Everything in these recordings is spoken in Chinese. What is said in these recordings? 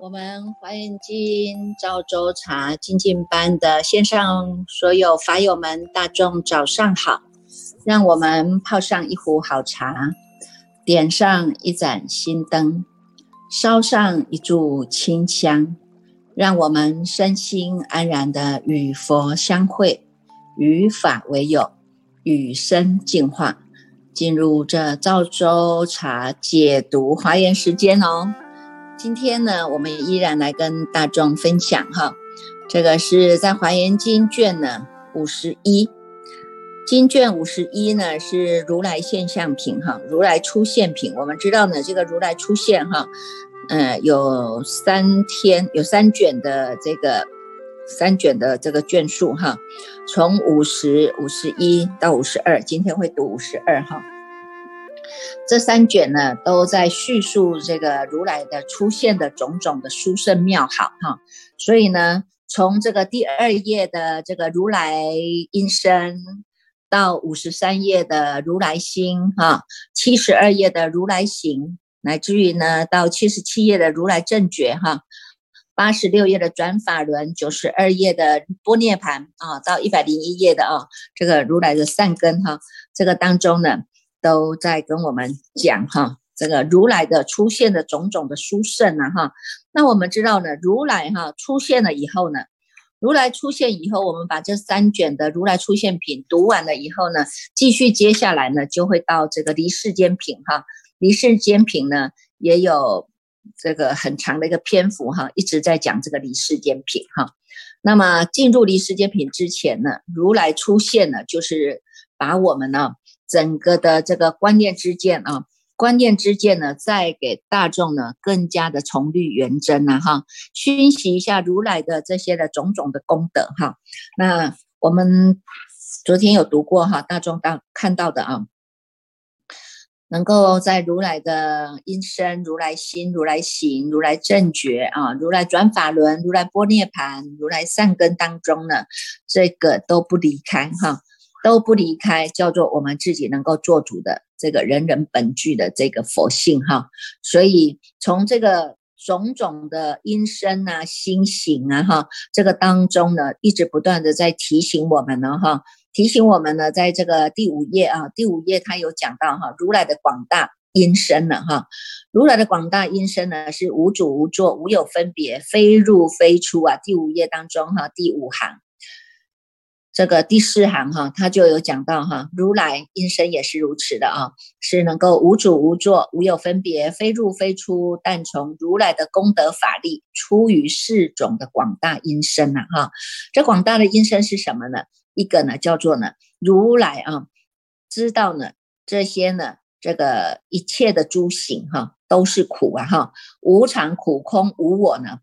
我们华严经赵州茶精进班的线上所有法友们，大众早上好！让我们泡上一壶好茶，点上一盏心灯，烧上一炷清香，让我们身心安然的与佛相会，与法为友，与生进化，进入这赵州茶解读华严时间哦。今天呢，我们依然来跟大众分享哈，这个是在《华严经》卷呢五十一，经卷五十一呢是如来现象品哈，如来出现品。我们知道呢，这个如来出现哈，呃，有三天，有三卷的这个三卷的这个卷数哈，从五十五十一到五十二，今天会读五十二哈。这三卷呢，都在叙述这个如来的出现的种种的殊胜妙好哈，所以呢，从这个第二页的这个如来音声，到五十三页的如来心哈，七十二页的如来行，乃至于呢到七十七页的如来正觉哈，八十六页的转法轮，九十二页的波涅盘啊，到一百零一页的啊，这个如来的善根哈，这个当中呢。都在跟我们讲哈，这个如来的出现的种种的殊胜啊哈。那我们知道呢，如来哈出现了以后呢，如来出现以后，我们把这三卷的如来出现品读完了以后呢，继续接下来呢，就会到这个离世间品哈。离世间品呢，也有这个很长的一个篇幅哈，一直在讲这个离世间品哈。那么进入离世间品之前呢，如来出现了，就是把我们呢。整个的这个观念之见啊，观念之见呢，再给大众呢更加的重律圆真啊哈，熏习一下如来的这些的种种的功德哈。那我们昨天有读过哈，大众当看到的啊，能够在如来的音声、如来心、如来行、如来正觉啊、如来转法轮、如来波涅盘、如来善根当中呢，这个都不离开哈。都不离开，叫做我们自己能够做主的这个人人本具的这个佛性哈。所以从这个种种的因身啊、心行啊哈，这个当中呢，一直不断的在提醒我们呢哈，提醒我们呢，在这个第五页啊，第五页他有讲到哈，如来的广大因身了哈，如来的广大因身呢是无主无作、无有分别、非入非出啊。第五页当中哈，第五行。这个第四行哈，他就有讲到哈，如来因身也是如此的啊，是能够无主无作，无有分别，非入非出，但从如来的功德法力出于四种的广大因身呐哈。这广大的因身是什么呢？一个呢叫做呢如来啊，知道呢这些呢这个一切的诸行哈都是苦啊哈，无常苦空无我呢，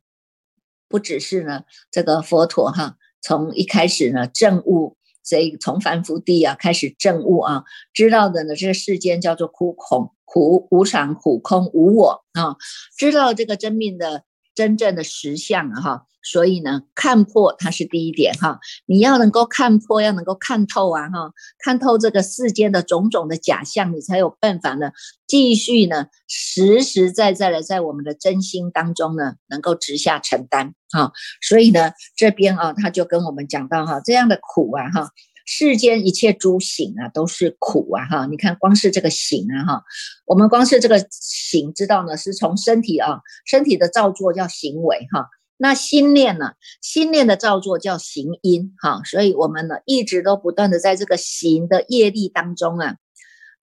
不只是呢这个佛陀哈。从一开始呢，证悟，所以从凡夫地啊开始证悟啊，知道的呢，这个世间叫做苦空、苦无常、苦空无我啊，知道这个真命的真正的实相啊哈。所以呢，看破它是第一点哈，你要能够看破，要能够看透啊哈，看透这个世间的种种的假象，你才有办法呢，继续呢，实实在在的在我们的真心当中呢，能够直下承担哈。所以呢，这边啊，他就跟我们讲到哈，这样的苦啊哈，世间一切诸行啊都是苦啊哈。你看，光是这个行啊哈，我们光是这个行，知道呢，是从身体啊，身体的造作叫行为哈。那心念呢？心念的造作叫行因，哈，所以我们呢一直都不断的在这个行的业力当中啊，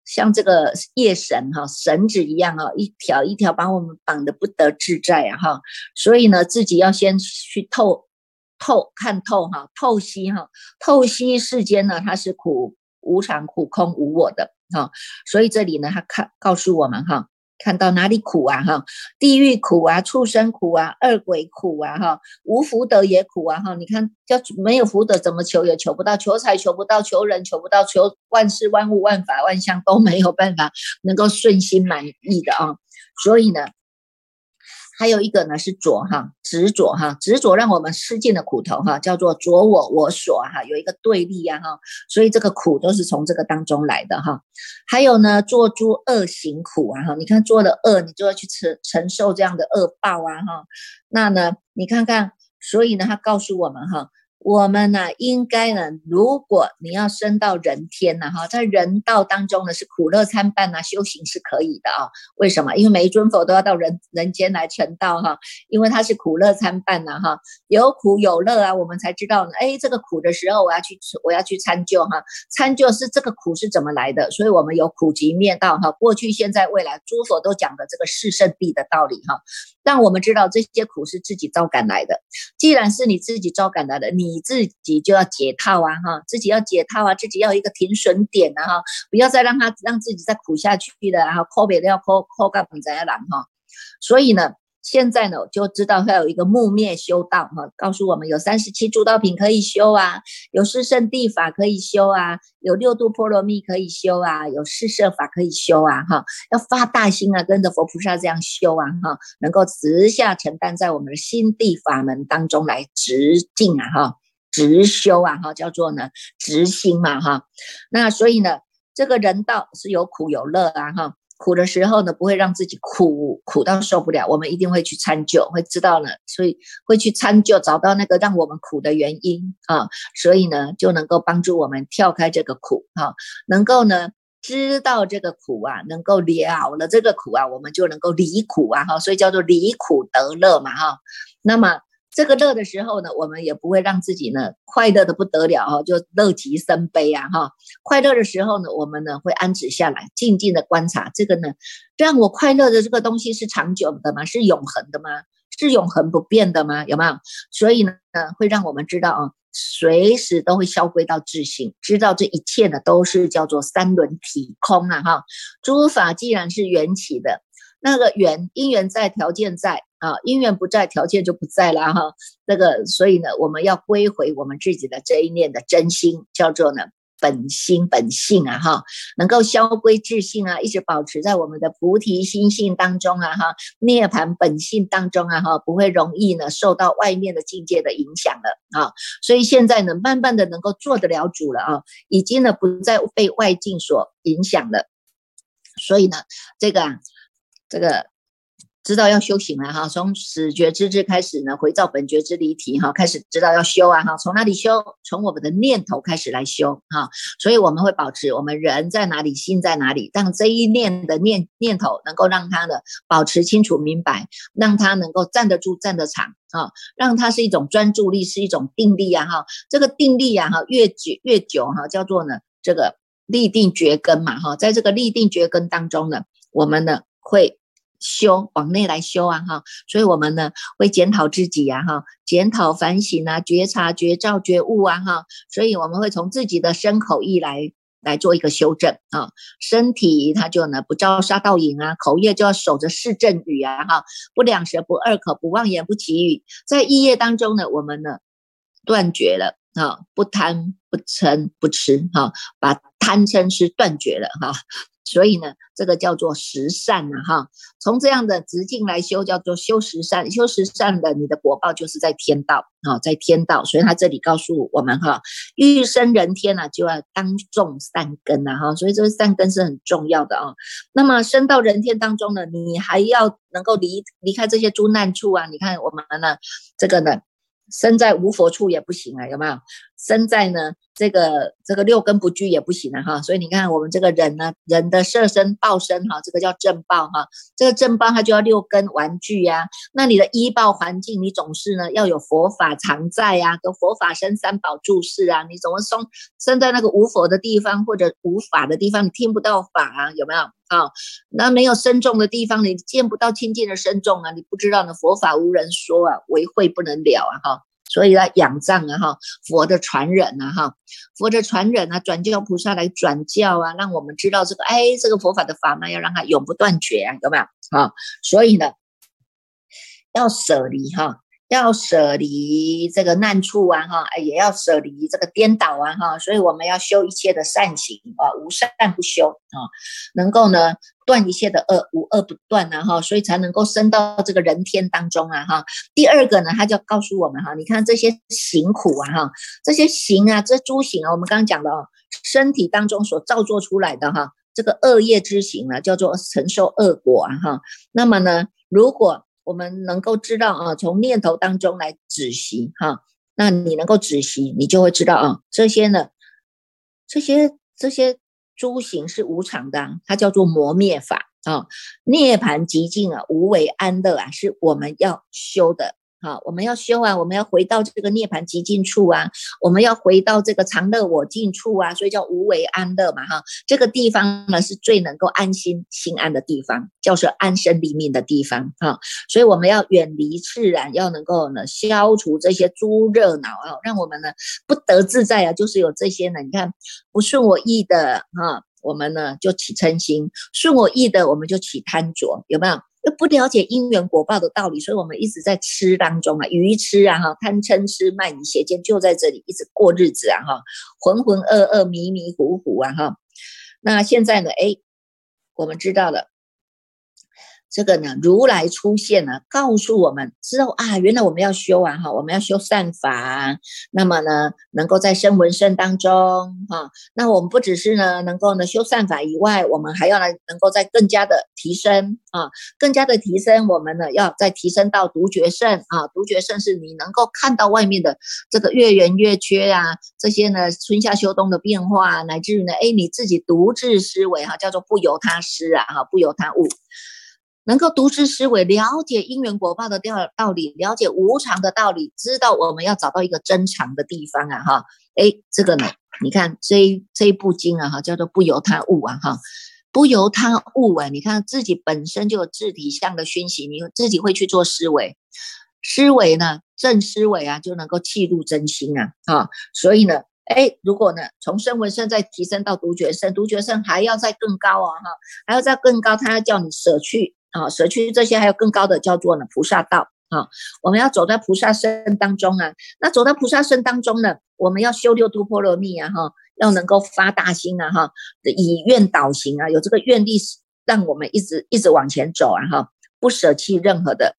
像这个业绳哈，绳子一样啊，一条一条把我们绑得不得自在啊，哈，所以呢自己要先去透透看透哈，透析哈，透析世间呢它是苦无常、苦空无我的哈，所以这里呢他看告诉我们哈。看到哪里苦啊哈，地狱苦啊，畜生苦啊，恶鬼苦啊哈，无福德也苦啊哈。你看，叫没有福德，怎么求也求不到，求财求不到，求人求不到，求万事万物万法万象都没有办法能够顺心满意的啊。所以呢，还有一个呢是着哈，执着哈，执着让我们吃尽的苦头哈，叫做着我我所哈，有一个对立呀哈，所以这个苦都是从这个当中来的哈。还有呢，做诸恶行苦啊哈，你看做了恶，你就要去承承受这样的恶报啊哈。那呢，你看看，所以呢，他告诉我们哈。我们呢，应该呢，如果你要升到人天呢，哈，在人道当中呢，是苦乐参半呐，修行是可以的啊。为什么？因为每一尊佛都要到人人间来成道哈，因为他是苦乐参半呐，哈，有苦有乐啊，我们才知道呢。哎，这个苦的时候，我要去吃我要去参究哈，参究是这个苦是怎么来的，所以我们有苦集灭道哈，过去、现在、未来，诸佛都讲的这个四圣谛的道理哈。让我们知道这些苦是自己招感来的。既然是你自己招感来的，你你自己就要解套啊，哈，自己要解套啊，自己要一个停损点啊，哈，不要再让他让自己再苦下去的，然后扣别的要扣扣干不怎样难哈。所以呢。现在呢，就知道会有一个木灭修道哈，告诉我们有三十七诸道品可以修啊，有四圣地法可以修啊，有六度波罗蜜可以修啊，有四摄法可以修啊哈，要发大心啊，跟着佛菩萨这样修啊哈，能够直下承担在我们的心地法门当中来直进啊哈，直修啊哈，叫做呢直心嘛哈，那所以呢，这个人道是有苦有乐啊哈。苦的时候呢，不会让自己苦苦到受不了，我们一定会去参究，会知道呢，所以会去参究，找到那个让我们苦的原因啊，所以呢，就能够帮助我们跳开这个苦啊，能够呢知道这个苦啊，能够了了这个苦啊，我们就能够离苦啊哈，所以叫做离苦得乐嘛哈，那么。这个乐的时候呢，我们也不会让自己呢快乐的不得了哈，就乐极生悲啊哈。快乐的时候呢，我们呢会安止下来，静静的观察这个呢，让我快乐的这个东西是长久的吗？是永恒的吗？是永恒不变的吗？有没有？所以呢，会让我们知道啊，随时都会消归到自性，知道这一切呢都是叫做三轮体空啊哈。诸法既然是缘起的。那个缘因缘在，条件在啊，因缘不在，条件就不在了哈。那个，所以呢，我们要归回我们自己的这一念的真心，叫做呢本心本性啊哈，能够消归自性啊，一直保持在我们的菩提心性当中啊哈，涅盘本性当中啊哈，不会容易呢受到外面的境界的影响了啊。所以现在呢，慢慢的能够做得了主了啊，已经呢不再被外境所影响了。所以呢，这个。啊。这个知道要修行了哈，从始觉之智开始呢，回照本觉之离体哈，开始知道要修啊哈，从哪里修？从我们的念头开始来修哈，所以我们会保持我们人在哪里，心在哪里，让这一念的念念头能够让它的保持清楚明白，让它能够站得住、站得长啊，让它是一种专注力，是一种定力啊哈，这个定力啊哈，越久越久哈，叫做呢这个立定觉根嘛哈，在这个立定觉根当中呢，我们呢会。修往内来修啊哈，所以我们呢会检讨自己呀哈，检讨反省啊，觉察觉照觉悟啊哈，所以我们会从自己的身口意来来做一个修正啊，身体它就呢不招杀盗淫啊，口业就要守着四正语啊哈，不两舌不二口不妄言不绮语，在意业当中呢，我们呢断绝了啊，不贪不嗔不痴哈，把贪嗔痴断绝了哈。所以呢，这个叫做十善呐，哈，从这样的直径来修，叫做修十善。修十善的，你的果报就是在天道啊，在天道。所以他这里告诉我们哈，欲生人天呢，就要当种善根呐，哈。所以这个善根是很重要的啊。那么生到人天当中呢，你还要能够离离开这些诸难处啊。你看我们呢，这个呢。身在无佛处也不行啊，有没有？身在呢这个这个六根不具也不行啊，哈。所以你看我们这个人呢，人的色身报身哈，这个叫正报哈。这个正报它就要六根玩具呀。那你的医报环境，你总是呢要有佛法常在呀，跟佛法生三宝注释啊。你怎么生生在那个无佛的地方或者无法的地方，你听不到法啊，有没有？啊，那没有深重的地方，你见不到清净的深重啊，你不知道呢。佛法无人说啊，为会不能了啊，哈。所以要仰仗啊，哈，佛的传人啊，哈，佛的传人啊，转教菩萨来转教啊，让我们知道这个，哎，这个佛法的法门要让它永不断绝啊，有没有？啊，所以呢，要舍离哈。要舍离这个难处啊，哈，也要舍离这个颠倒啊，哈，所以我们要修一切的善行啊，无善不修啊，能够呢断一切的恶，无恶不断啊哈，所以才能够升到这个人天当中啊哈。第二个呢，他就告诉我们哈，你看这些行苦啊哈，这些行啊，这诸行啊，我们刚刚讲的哦，身体当中所造作出来的哈，这个恶业之行呢，叫做承受恶果啊哈。那么呢，如果我们能够知道啊，从念头当中来止息哈，那你能够止息，你就会知道啊，这些呢，这些这些诸行是无常的，它叫做磨灭法啊，涅盘极境啊，无为安乐啊，是我们要修的。好，我们要修啊，我们要回到这个涅盘极尽处啊，我们要回到这个常乐我净处啊，所以叫无为安乐嘛哈。这个地方呢是最能够安心心安的地方，叫做安身立命的地方哈。所以我们要远离自然，要能够呢消除这些诸热恼啊，让我们呢不得自在啊，就是有这些呢，你看不顺我意的哈，我们呢就起嗔心；顺我意的，我们就起贪着，有没有？又不了解因缘果报的道理，所以我们一直在吃当中啊，愚痴啊哈，贪嗔痴慢疑邪见就在这里一直过日子啊哈，浑浑噩噩迷迷糊糊啊哈。那现在呢？哎，我们知道了。这个呢，如来出现呢，告诉我们知道啊，原来我们要修啊，哈，我们要修善法。那么呢，能够在声闻身当中，哈，那我们不只是呢，能够呢修善法以外，我们还要来能够在更加的提升啊，更加的提升。我们呢，要再提升到独觉胜啊，独觉胜是你能够看到外面的这个月圆月缺啊，这些呢春夏秋冬的变化，乃至于呢，哎，你自己独自思维哈，叫做不由他思啊，哈，不由他悟。能够独知思维，了解因缘果报的道道理，了解无常的道理，知道我们要找到一个真常的地方啊！哈，哎，这个呢，你看这一这一部经啊，哈，叫做不由他悟啊，哈，不由他悟啊，你看自己本身就有自体相的熏习，你自己会去做思维，思维呢，正思维啊，就能够契入真心啊，啊，所以呢，哎，如果呢，从声闻圣再提升到独觉圣，独觉圣还要再更高啊，哈，还要再更高，他要叫你舍去。啊，舍去这些，还有更高的叫做呢菩萨道啊。我们要走在菩萨身当中啊。那走在菩萨身当中呢，我们要修六度波罗蜜啊，哈，要能够发大心啊，哈，以愿导行啊，有这个愿力，让我们一直一直往前走啊，哈，不舍弃任何的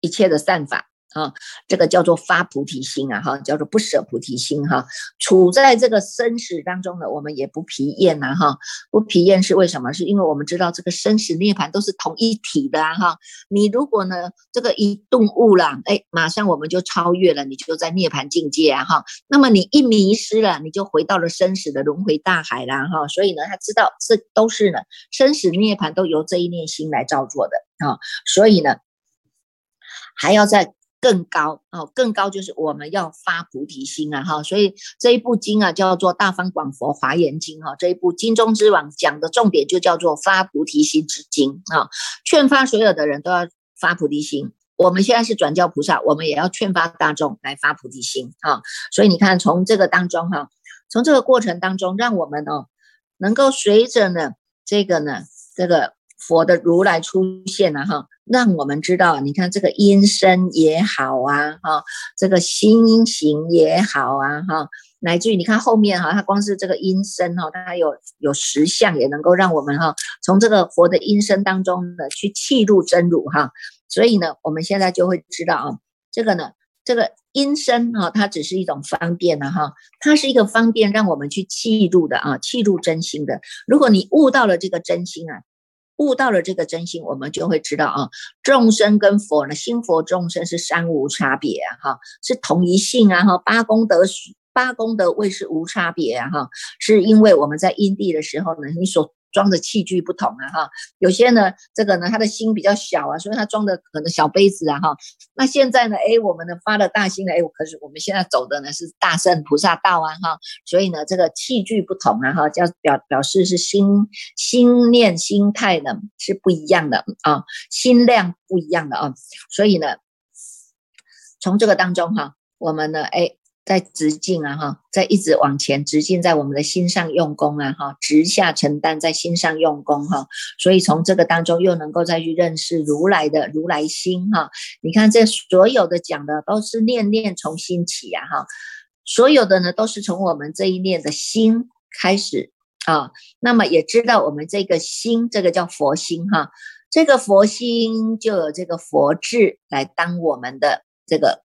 一切的善法。啊，这个叫做发菩提心啊，哈，叫做不舍菩提心哈。处在这个生死当中呢我们也不疲厌呐，哈，不疲厌是为什么？是因为我们知道这个生死涅槃都是同一体的啊，哈。你如果呢这个一顿悟了，哎，马上我们就超越了，你就在涅槃境界啊，哈。那么你一迷失了，你就回到了生死的轮回大海啦，哈。所以呢，他知道这都是呢生死涅槃都由这一念心来造作的啊，所以呢还要在。更高哦，更高就是我们要发菩提心啊，哈，所以这一部经啊叫做《大方广佛华严经》哈，这一部经中之王讲的重点就叫做发菩提心之经啊，劝发所有的人都要发菩提心。我们现在是转教菩萨，我们也要劝发大众来发菩提心啊。所以你看，从这个当中哈，从这个过程当中，让我们哦能够随着呢这个呢这个佛的如来出现了哈。让我们知道，你看这个音声也好啊，哈，这个心行也好啊，哈，乃至于你看后面哈，它光是这个音声哈，它还有有实相，也能够让我们哈，从这个佛的音声当中呢，去契入真如哈。所以呢，我们现在就会知道啊，这个呢，这个音声哈，它只是一种方便呢哈，它是一个方便让我们去契入的啊，契入真心的。如果你悟到了这个真心啊。悟到了这个真心，我们就会知道啊，众生跟佛呢，心佛众生是三无差别，哈，是同一性啊，哈，八功德八功德位是无差别，哈，是因为我们在因地的时候呢，你所。装的器具不同啊，哈，有些呢，这个呢，他的心比较小啊，所以他装的可能小杯子啊，哈。那现在呢，哎，我们呢发了大心了，哎，可是我们现在走的呢是大圣菩萨道啊，哈，所以呢，这个器具不同啊，哈，叫表表示是心心念心态呢是不一样的啊，心量不一样的啊，所以呢，从这个当中哈，我们呢，哎。在直进啊哈，在一直往前直进，在我们的心上用功啊哈，直下承担，在心上用功哈，所以从这个当中又能够再去认识如来的如来心哈。你看这所有的讲的都是念念从心起啊哈，所有的呢都是从我们这一念的心开始啊，那么也知道我们这个心，这个叫佛心哈，这个佛心就有这个佛智来当我们的这个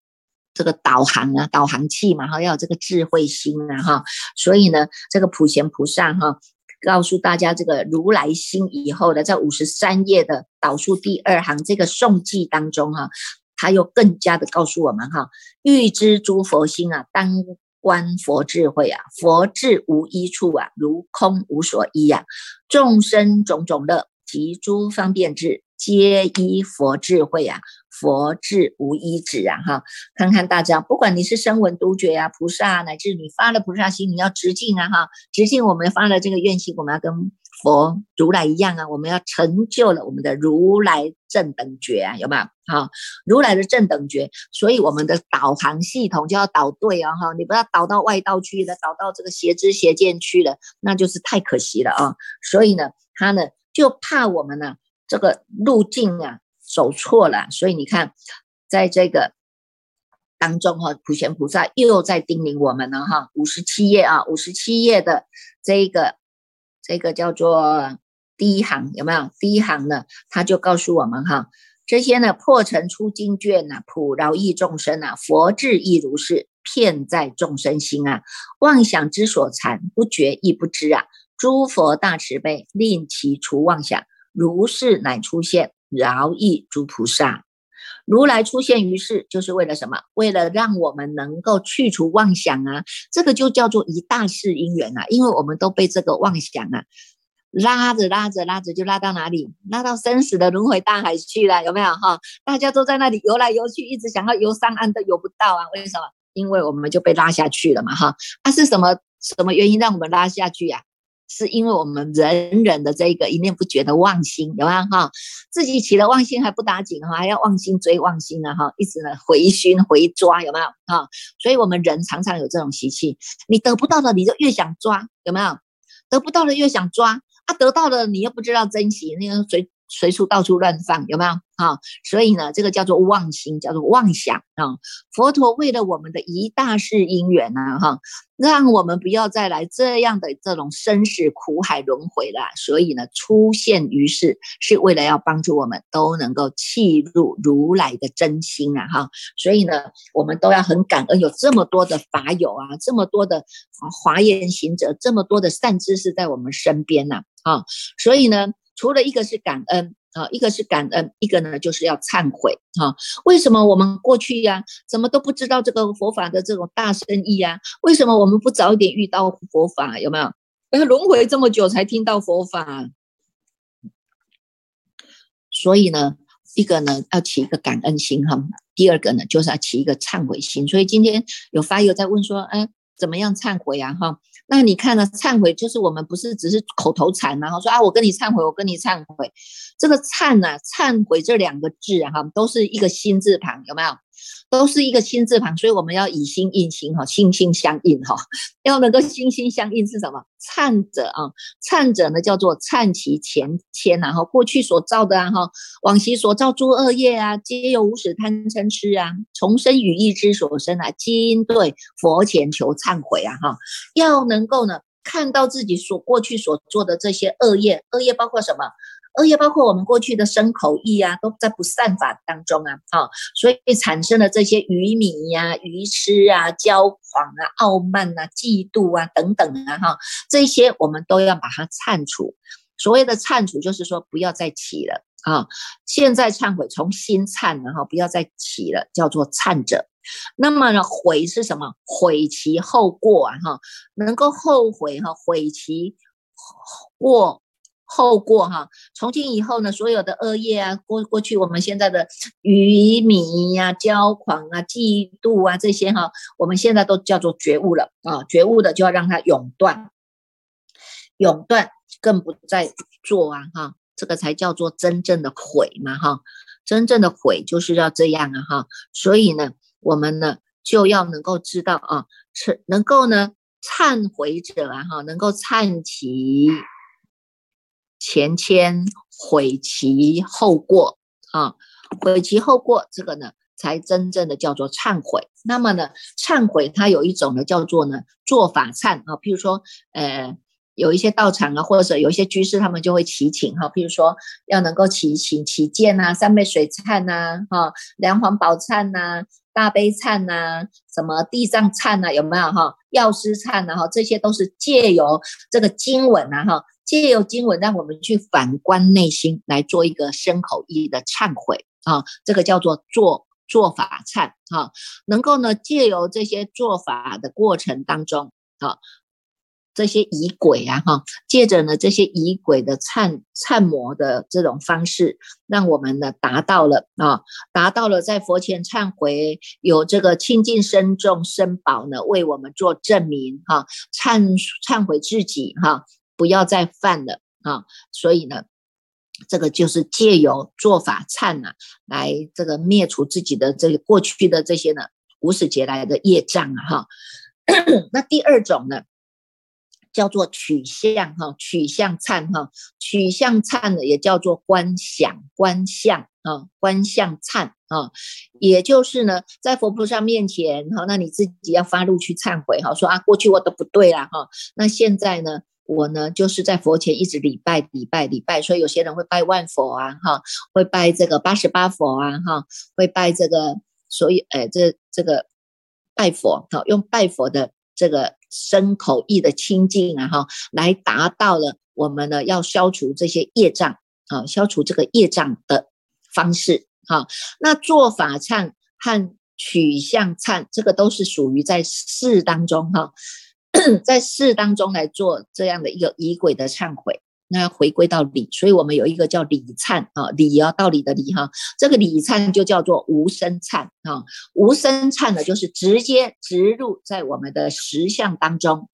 这个导航啊，导航器嘛哈，要有这个智慧心啊哈，所以呢，这个普贤菩萨哈，告诉大家这个如来心以后的，在五十三页的导数第二行这个颂记当中哈，他又更加的告诉我们哈，欲知诸佛心啊，当。观佛智慧啊，佛智无一处啊，如空无所依呀。众生种种乐及诸方便智，皆依佛智慧啊。佛智无一止啊！哈，看看大家，不管你是声闻独觉啊，菩萨，乃至你发了菩萨心，你要直进啊！哈，直进我们发了这个愿心，我们要跟。佛如来一样啊，我们要成就了我们的如来正等觉啊，有没有？好，如来的正等觉，所以我们的导航系统就要导对啊，哈，你不要导到外道去了，导到这个邪知邪见去了，那就是太可惜了啊。所以呢，他呢就怕我们呢这个路径啊走错了，所以你看，在这个当中哈，普贤菩萨又在叮咛我们了哈，五十七页啊，五十七页的这个。这个叫做第一行，有没有？第一行呢，他就告诉我们哈，这些呢破尘出经卷呐，普饶益众生啊，佛智亦如是，遍在众生心啊，妄想之所缠，不觉亦不知啊。诸佛大慈悲，令其除妄想，如是乃出现，饶益诸菩萨。如来出现于世，就是为了什么？为了让我们能够去除妄想啊！这个就叫做一大世因缘啊！因为我们都被这个妄想啊拉着拉着拉着，就拉到哪里？拉到生死的轮回大海去了，有没有哈？大家都在那里游来游去，一直想要游上岸都游不到啊！为什么？因为我们就被拉下去了嘛哈！那是什么什么原因让我们拉下去呀？是因为我们人人的这个一念不绝的妄心，有没有哈？自己起了妄心还不打紧哈，还要妄心追妄心呢哈，一直呢回熏回抓，有没有哈？所以我们人常常有这种习气，你得不到的你就越想抓，有没有？得不到的越想抓，啊，得到的你又不知道珍惜，那个随随处到处乱放，有没有？哈，所以呢，这个叫做妄心，叫做妄想啊。佛陀为了我们的一大世因缘呢，哈，让我们不要再来这样的这种生死苦海轮回了。所以呢，出现于世是为了要帮助我们都能够契入如来的真心啊，哈。所以呢，我们都要很感恩，有这么多的法友啊，这么多的华严行者，这么多的善知识在我们身边呐，啊。所以呢，除了一个是感恩。啊，一个是感恩，一个呢就是要忏悔。哈，为什么我们过去呀，怎么都不知道这个佛法的这种大深意呀？为什么我们不早一点遇到佛法？有没有？要轮回这么久才听到佛法，所以呢，一个呢要起一个感恩心哈，第二个呢就是要起一个忏悔心。所以今天有发友在问说，哎，怎么样忏悔啊？哈。那你看呢？忏悔就是我们不是只是口头禅，然后说啊，我跟你忏悔，我跟你忏悔。这个忏呢，忏悔这两个字啊，哈，都是一个心字旁，有没有？都是一个心字旁，所以我们要以心印心哈，心心相印哈，要能够心心相印是什么？忏者啊，忏者呢叫做忏其前愆然后过去所造的啊哈，往昔所造诸恶业啊，皆由无始贪嗔痴啊，重生语意之所生啊，今对佛前求忏悔啊哈，要能够呢看到自己所过去所做的这些恶业，恶业包括什么？而且包括我们过去的身口意啊，都在不善法当中啊，啊，所以产生了这些愚迷呀、愚痴啊、骄狂啊、傲慢啊、嫉妒啊等等啊，哈，这些我们都要把它忏除。所谓的忏除，就是说不要再起了啊。现在忏悔，从心忏然后，不要再起了，叫做忏者。那么呢，悔是什么？悔其后过啊，哈，能够后悔哈，悔其过。透过哈，从今以后呢，所有的恶业啊，过过去我们现在的愚迷呀、骄狂啊、嫉妒啊这些哈，我们现在都叫做觉悟了啊，觉悟的就要让它永断，永断更不再做啊哈，这个才叫做真正的悔嘛哈，真正的悔就是要这样啊哈，所以呢，我们呢就要能够知道啊，是能够呢忏悔者啊哈，能够忏其。前愆悔其后过啊，悔其后过，这个呢才真正的叫做忏悔。那么呢，忏悔它有一种呢叫做呢做法忏啊，譬如说，呃有一些道场啊，或者有一些居士，他们就会祈请哈，譬如说要能够祈请祈见呐，三昧水忏呐，哈，梁皇宝忏呐，大悲忏呐，什么地藏忏呐，有没有哈？药师忏呐，哈，这些都是借由这个经文呐，哈，借由经文让我们去反观内心，来做一个深口意的忏悔啊，这个叫做做做法忏哈，能够呢借由这些做法的过程当中啊。这些仪轨啊，哈，借着呢这些仪轨的忏忏摩的这种方式，让我们呢达到了啊，达到了在佛前忏悔，有这个清净身众身宝呢为我们做证明哈，忏忏悔自己哈，不要再犯了啊，所以呢，这个就是借由做法忏啊，来这个灭除自己的这个过去的这些呢无始劫来的业障啊哈。那第二种呢？叫做取向哈，取向忏哈，取向忏呢也叫做观想观相啊，观相忏啊，也就是呢，在佛菩萨面前哈，那你自己要发怒去忏悔哈，说啊，过去我都不对啦哈，那现在呢，我呢就是在佛前一直礼拜礼拜礼拜，所以有些人会拜万佛啊哈，会拜这个八十八佛啊哈，会拜这个，所以哎这这个拜佛哈，用拜佛的。这个身口意的清净啊，哈，来达到了我们呢要消除这些业障啊，消除这个业障的方式哈。那做法忏和取向忏，这个都是属于在事当中哈，在事当中来做这样的一个仪轨的忏悔。那要回归到理，所以我们有一个叫理忏啊，理啊，道理的理哈，这个理忏就叫做无生忏啊，无生忏呢，就是直接植入在我们的实相当中，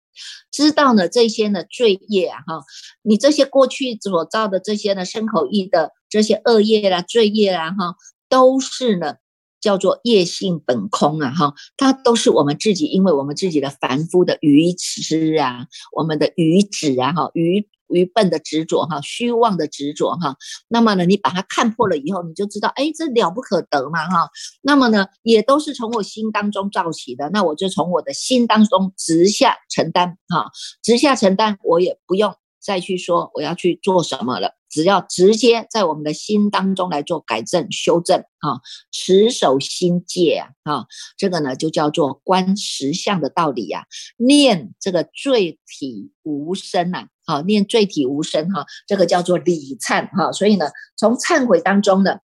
知道呢这些呢罪业啊哈，你这些过去所造的这些呢身口意的这些恶业啦、罪业啦哈，都是呢叫做业性本空啊哈，它都是我们自己，因为我们自己的凡夫的愚痴啊，我们的愚子啊哈愚。愚笨的执着哈，虚妄的执着哈，那么呢，你把它看破了以后，你就知道，哎，这了不可得嘛哈。那么呢，也都是从我心当中造起的，那我就从我的心当中直下承担哈，直下承担，我也不用再去说我要去做什么了，只要直接在我们的心当中来做改正修正啊，持守心戒啊，啊，这个呢就叫做观实相的道理呀，念这个罪体无声呐。好，念坠体无声哈，这个叫做礼忏哈。所以呢，从忏悔当中呢，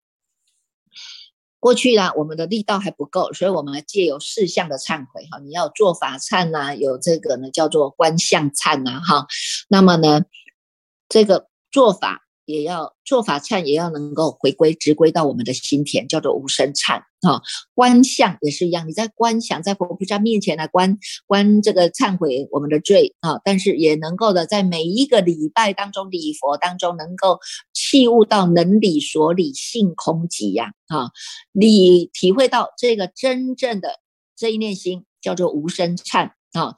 过去呢，我们的力道还不够，所以我们借由四项的忏悔哈。你要做法忏呐，有这个呢叫做观相忏呐哈。那么呢，这个做法。也要做法忏，也要能够回归直归到我们的心田，叫做无生忏啊。观相也是一样，你在观想，在佛菩萨面前来观观这个忏悔我们的罪啊，但是也能够的在每一个礼拜当中、礼佛当中，能够器悟到能理所理性空寂呀啊，你体会到这个真正的这一念心，叫做无生忏啊。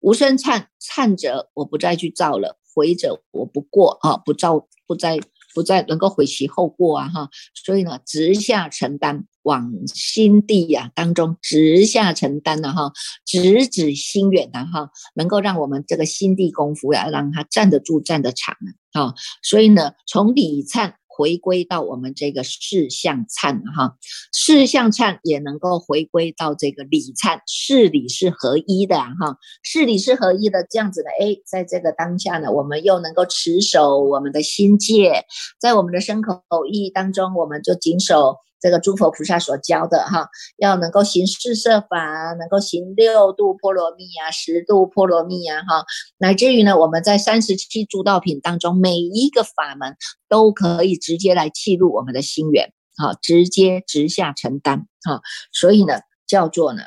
无生忏忏者，我不再去造了。回者我不过啊，不造不再不再能够悔其后过啊哈，所以呢，直下承担往心地呀当中直下承担的哈，直指心远的哈，能够让我们这个心地功夫呀，让它站得住站得长啊，所以呢，从礼忏。回归到我们这个四象忏哈，四象忏也能够回归到这个理忏，事理是合一的哈，事理是合一的这样子的，哎，在这个当下呢，我们又能够持守我们的心戒，在我们的身口意当中，我们就谨守。这个诸佛菩萨所教的哈，要能够行四摄法，能够行六度波罗蜜啊，十度波罗蜜啊，哈，乃至于呢，我们在三十七诸道品当中，每一个法门都可以直接来记录我们的心愿，好，直接直下承担，哈，所以呢，叫做呢，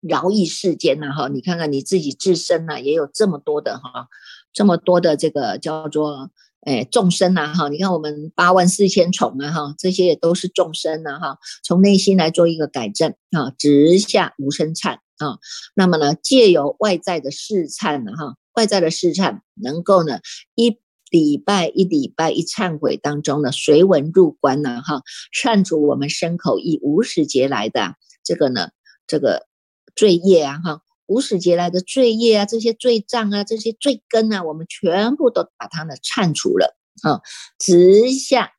饶益世间呐，哈，你看看你自己自身呢，也有这么多的哈，这么多的这个叫做。哎，众生呐，哈，你看我们八万四千宠啊，哈，这些也都是众生呐，哈，从内心来做一个改正啊，直下无生忏啊，那么呢，借由外在的试忏呢，哈，外在的试忏，能够呢，一礼拜一礼拜一忏悔当中呢，随文入关呢，哈，忏除我们身口意无始劫来的这个呢，这个罪业啊，哈，无始劫来的罪业啊，这些罪障啊，这些罪根啊，我们全部都把它呢铲除了啊，直下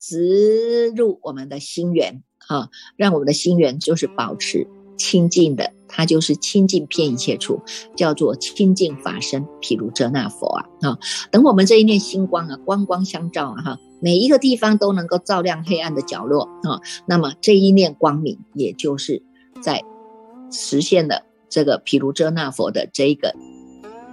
直入我们的心源啊，让我们的心源就是保持清净的，它就是清净遍一切处，叫做清净法身。譬如遮那佛啊啊，等我们这一念星光啊，光光相照啊哈，每一个地方都能够照亮黑暗的角落啊，那么这一念光明，也就是在实现了。这个毗卢遮那佛的这个，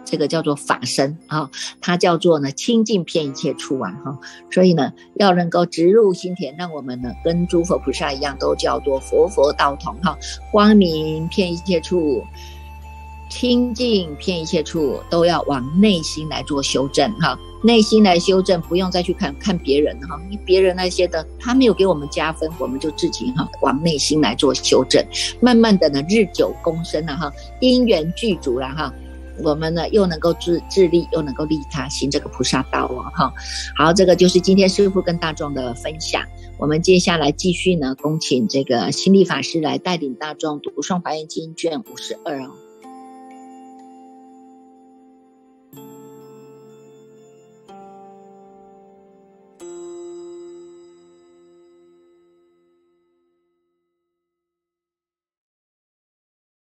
这个叫做法身啊，它叫做呢清净遍一切处啊哈，所以呢要能够直入心田，让我们呢跟诸佛菩萨一样，都叫做佛佛道同哈，光明遍一切处。清净偏一切处，都要往内心来做修正哈。内心来修正，不用再去看看别人哈。你别人那些的，他没有给我们加分，我们就自己哈往内心来做修正。慢慢的呢，日久功深了哈，因缘具足了哈，我们呢又能够自自立，又能够利他，行这个菩萨道哦哈。好，这个就是今天师傅跟大众的分享。我们接下来继续呢，恭请这个心力法师来带领大众读诵《华严经》卷五十二哦。